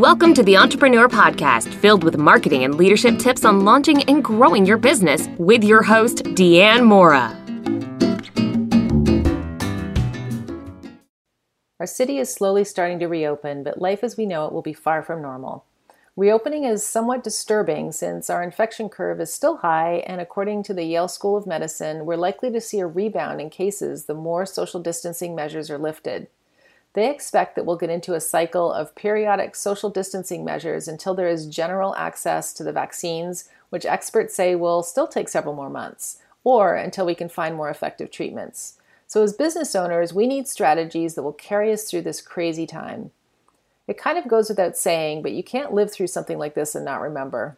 Welcome to the Entrepreneur Podcast, filled with marketing and leadership tips on launching and growing your business with your host, Deanne Mora. Our city is slowly starting to reopen, but life as we know it will be far from normal. Reopening is somewhat disturbing since our infection curve is still high, and according to the Yale School of Medicine, we're likely to see a rebound in cases the more social distancing measures are lifted. They expect that we'll get into a cycle of periodic social distancing measures until there is general access to the vaccines, which experts say will still take several more months, or until we can find more effective treatments. So, as business owners, we need strategies that will carry us through this crazy time. It kind of goes without saying, but you can't live through something like this and not remember.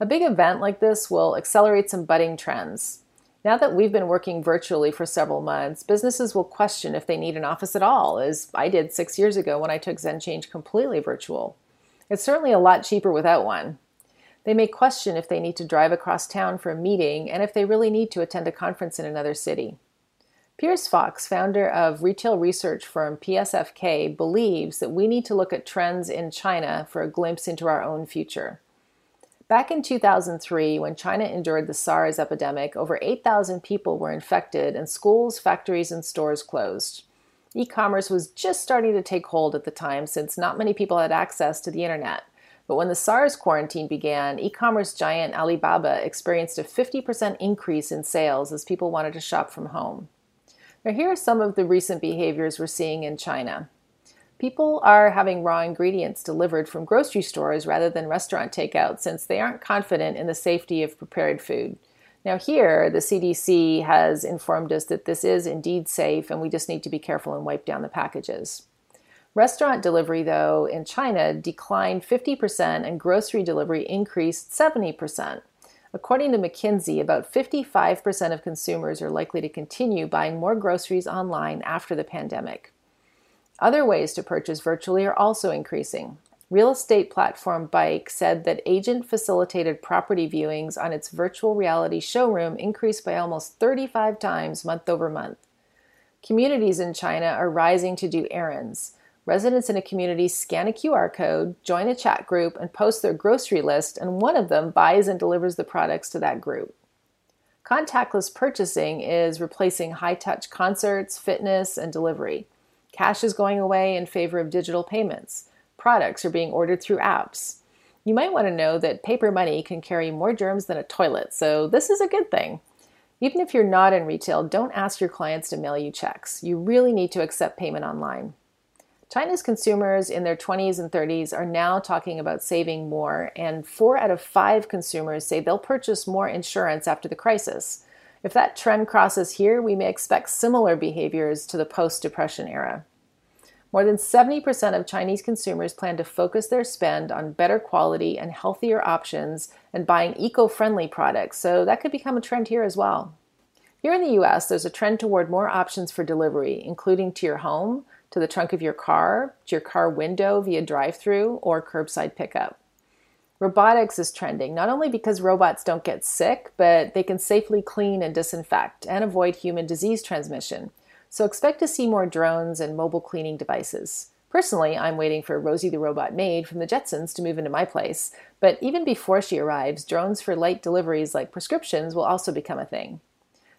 A big event like this will accelerate some budding trends. Now that we've been working virtually for several months, businesses will question if they need an office at all, as I did six years ago when I took Zen Change completely virtual. It's certainly a lot cheaper without one. They may question if they need to drive across town for a meeting and if they really need to attend a conference in another city. Piers Fawkes, founder of retail research firm PSFK, believes that we need to look at trends in China for a glimpse into our own future. Back in 2003, when China endured the SARS epidemic, over 8,000 people were infected and schools, factories, and stores closed. E commerce was just starting to take hold at the time since not many people had access to the internet. But when the SARS quarantine began, e commerce giant Alibaba experienced a 50% increase in sales as people wanted to shop from home. Now, here are some of the recent behaviors we're seeing in China. People are having raw ingredients delivered from grocery stores rather than restaurant takeout since they aren't confident in the safety of prepared food. Now, here, the CDC has informed us that this is indeed safe and we just need to be careful and wipe down the packages. Restaurant delivery, though, in China declined 50% and grocery delivery increased 70%. According to McKinsey, about 55% of consumers are likely to continue buying more groceries online after the pandemic. Other ways to purchase virtually are also increasing. Real estate platform Beike said that agent facilitated property viewings on its virtual reality showroom increased by almost 35 times month over month. Communities in China are rising to do errands. Residents in a community scan a QR code, join a chat group, and post their grocery list, and one of them buys and delivers the products to that group. Contactless purchasing is replacing high touch concerts, fitness, and delivery. Cash is going away in favor of digital payments. Products are being ordered through apps. You might want to know that paper money can carry more germs than a toilet, so this is a good thing. Even if you're not in retail, don't ask your clients to mail you checks. You really need to accept payment online. China's consumers in their 20s and 30s are now talking about saving more, and four out of five consumers say they'll purchase more insurance after the crisis. If that trend crosses here, we may expect similar behaviors to the post depression era. More than 70% of Chinese consumers plan to focus their spend on better quality and healthier options and buying eco friendly products, so that could become a trend here as well. Here in the US, there's a trend toward more options for delivery, including to your home, to the trunk of your car, to your car window via drive through, or curbside pickup. Robotics is trending, not only because robots don't get sick, but they can safely clean and disinfect and avoid human disease transmission. So expect to see more drones and mobile cleaning devices. Personally, I'm waiting for Rosie the Robot Maid from the Jetsons to move into my place, but even before she arrives, drones for light deliveries like prescriptions will also become a thing.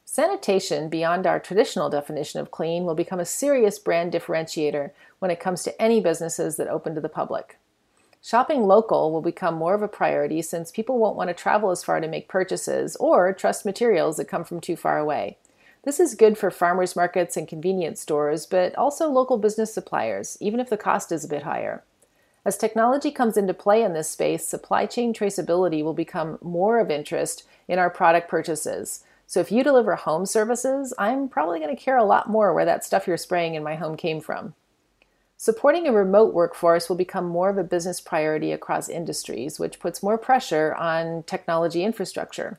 Sanitation, beyond our traditional definition of clean, will become a serious brand differentiator when it comes to any businesses that open to the public. Shopping local will become more of a priority since people won't want to travel as far to make purchases or trust materials that come from too far away. This is good for farmers markets and convenience stores, but also local business suppliers, even if the cost is a bit higher. As technology comes into play in this space, supply chain traceability will become more of interest in our product purchases. So if you deliver home services, I'm probably going to care a lot more where that stuff you're spraying in my home came from. Supporting a remote workforce will become more of a business priority across industries, which puts more pressure on technology infrastructure.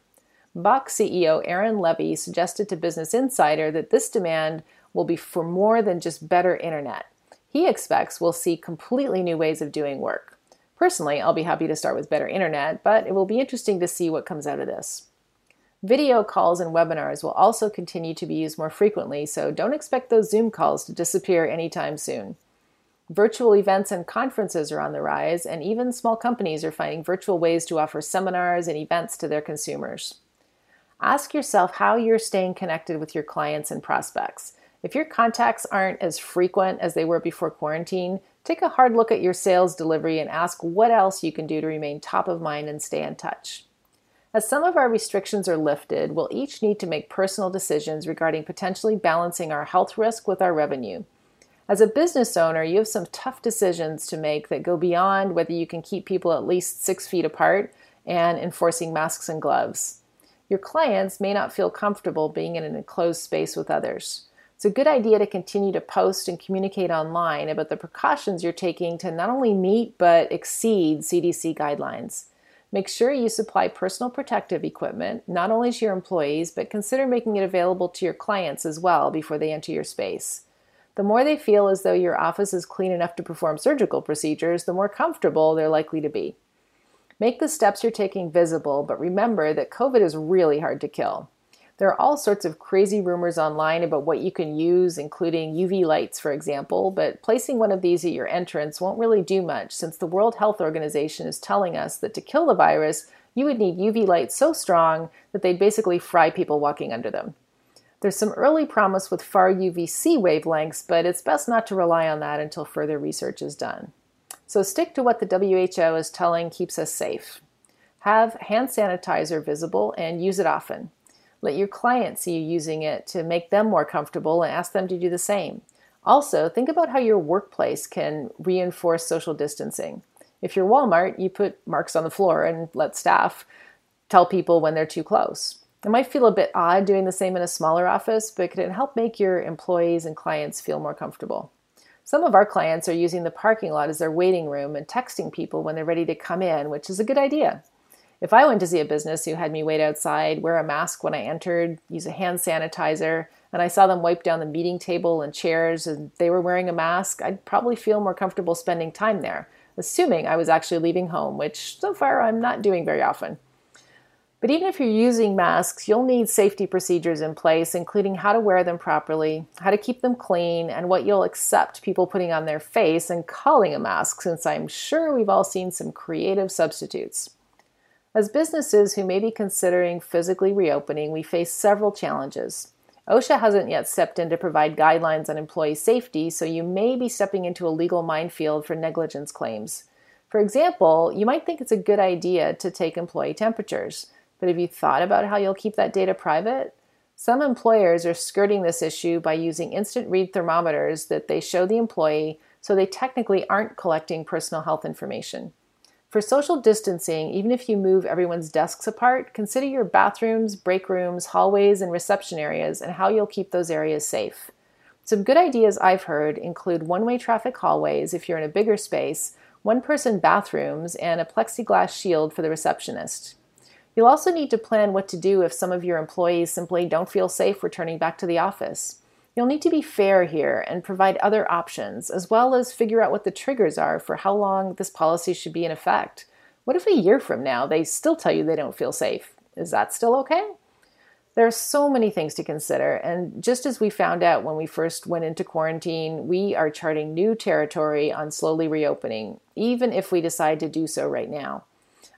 Box CEO Aaron Levie suggested to Business Insider that this demand will be for more than just better internet. He expects we'll see completely new ways of doing work. Personally, I'll be happy to start with better internet, but it will be interesting to see what comes out of this. Video calls and webinars will also continue to be used more frequently, so don't expect those Zoom calls to disappear anytime soon. Virtual events and conferences are on the rise, and even small companies are finding virtual ways to offer seminars and events to their consumers. Ask yourself how you're staying connected with your clients and prospects. If your contacts aren't as frequent as they were before quarantine, take a hard look at your sales delivery and ask what else you can do to remain top of mind and stay in touch. As some of our restrictions are lifted, we'll each need to make personal decisions regarding potentially balancing our health risk with our revenue. As a business owner, you have some tough decisions to make that go beyond whether you can keep people at least six feet apart and enforcing masks and gloves. Your clients may not feel comfortable being in an enclosed space with others. It's a good idea to continue to post and communicate online about the precautions you're taking to not only meet but exceed CDC guidelines. Make sure you supply personal protective equipment, not only to your employees, but consider making it available to your clients as well before they enter your space. The more they feel as though your office is clean enough to perform surgical procedures, the more comfortable they're likely to be. Make the steps you're taking visible, but remember that COVID is really hard to kill. There are all sorts of crazy rumors online about what you can use, including UV lights, for example, but placing one of these at your entrance won't really do much since the World Health Organization is telling us that to kill the virus, you would need UV lights so strong that they'd basically fry people walking under them. There's some early promise with far UVC wavelengths, but it's best not to rely on that until further research is done. So stick to what the WHO is telling keeps us safe. Have hand sanitizer visible and use it often. Let your clients see you using it to make them more comfortable and ask them to do the same. Also, think about how your workplace can reinforce social distancing. If you're Walmart, you put marks on the floor and let staff tell people when they're too close. It might feel a bit odd doing the same in a smaller office, but can help make your employees and clients feel more comfortable. Some of our clients are using the parking lot as their waiting room and texting people when they're ready to come in, which is a good idea. If I went to see a business who had me wait outside, wear a mask when I entered, use a hand sanitizer, and I saw them wipe down the meeting table and chairs and they were wearing a mask, I'd probably feel more comfortable spending time there, assuming I was actually leaving home, which so far I'm not doing very often. But even if you're using masks, you'll need safety procedures in place, including how to wear them properly, how to keep them clean, and what you'll accept people putting on their face and calling a mask, since I'm sure we've all seen some creative substitutes. As businesses who may be considering physically reopening, we face several challenges. OSHA hasn't yet stepped in to provide guidelines on employee safety, so you may be stepping into a legal minefield for negligence claims. For example, you might think it's a good idea to take employee temperatures. But have you thought about how you'll keep that data private? Some employers are skirting this issue by using instant read thermometers that they show the employee so they technically aren't collecting personal health information. For social distancing, even if you move everyone's desks apart, consider your bathrooms, break rooms, hallways, and reception areas and how you'll keep those areas safe. Some good ideas I've heard include one way traffic hallways if you're in a bigger space, one person bathrooms, and a plexiglass shield for the receptionist. You'll also need to plan what to do if some of your employees simply don't feel safe returning back to the office. You'll need to be fair here and provide other options, as well as figure out what the triggers are for how long this policy should be in effect. What if a year from now they still tell you they don't feel safe? Is that still okay? There are so many things to consider, and just as we found out when we first went into quarantine, we are charting new territory on slowly reopening, even if we decide to do so right now.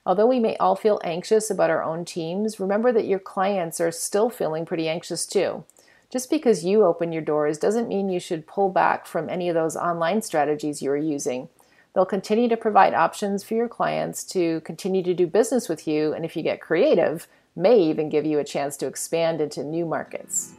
Although we may all feel anxious about our own teams, remember that your clients are still feeling pretty anxious too. Just because you open your doors doesn't mean you should pull back from any of those online strategies you are using. They'll continue to provide options for your clients to continue to do business with you, and if you get creative, may even give you a chance to expand into new markets.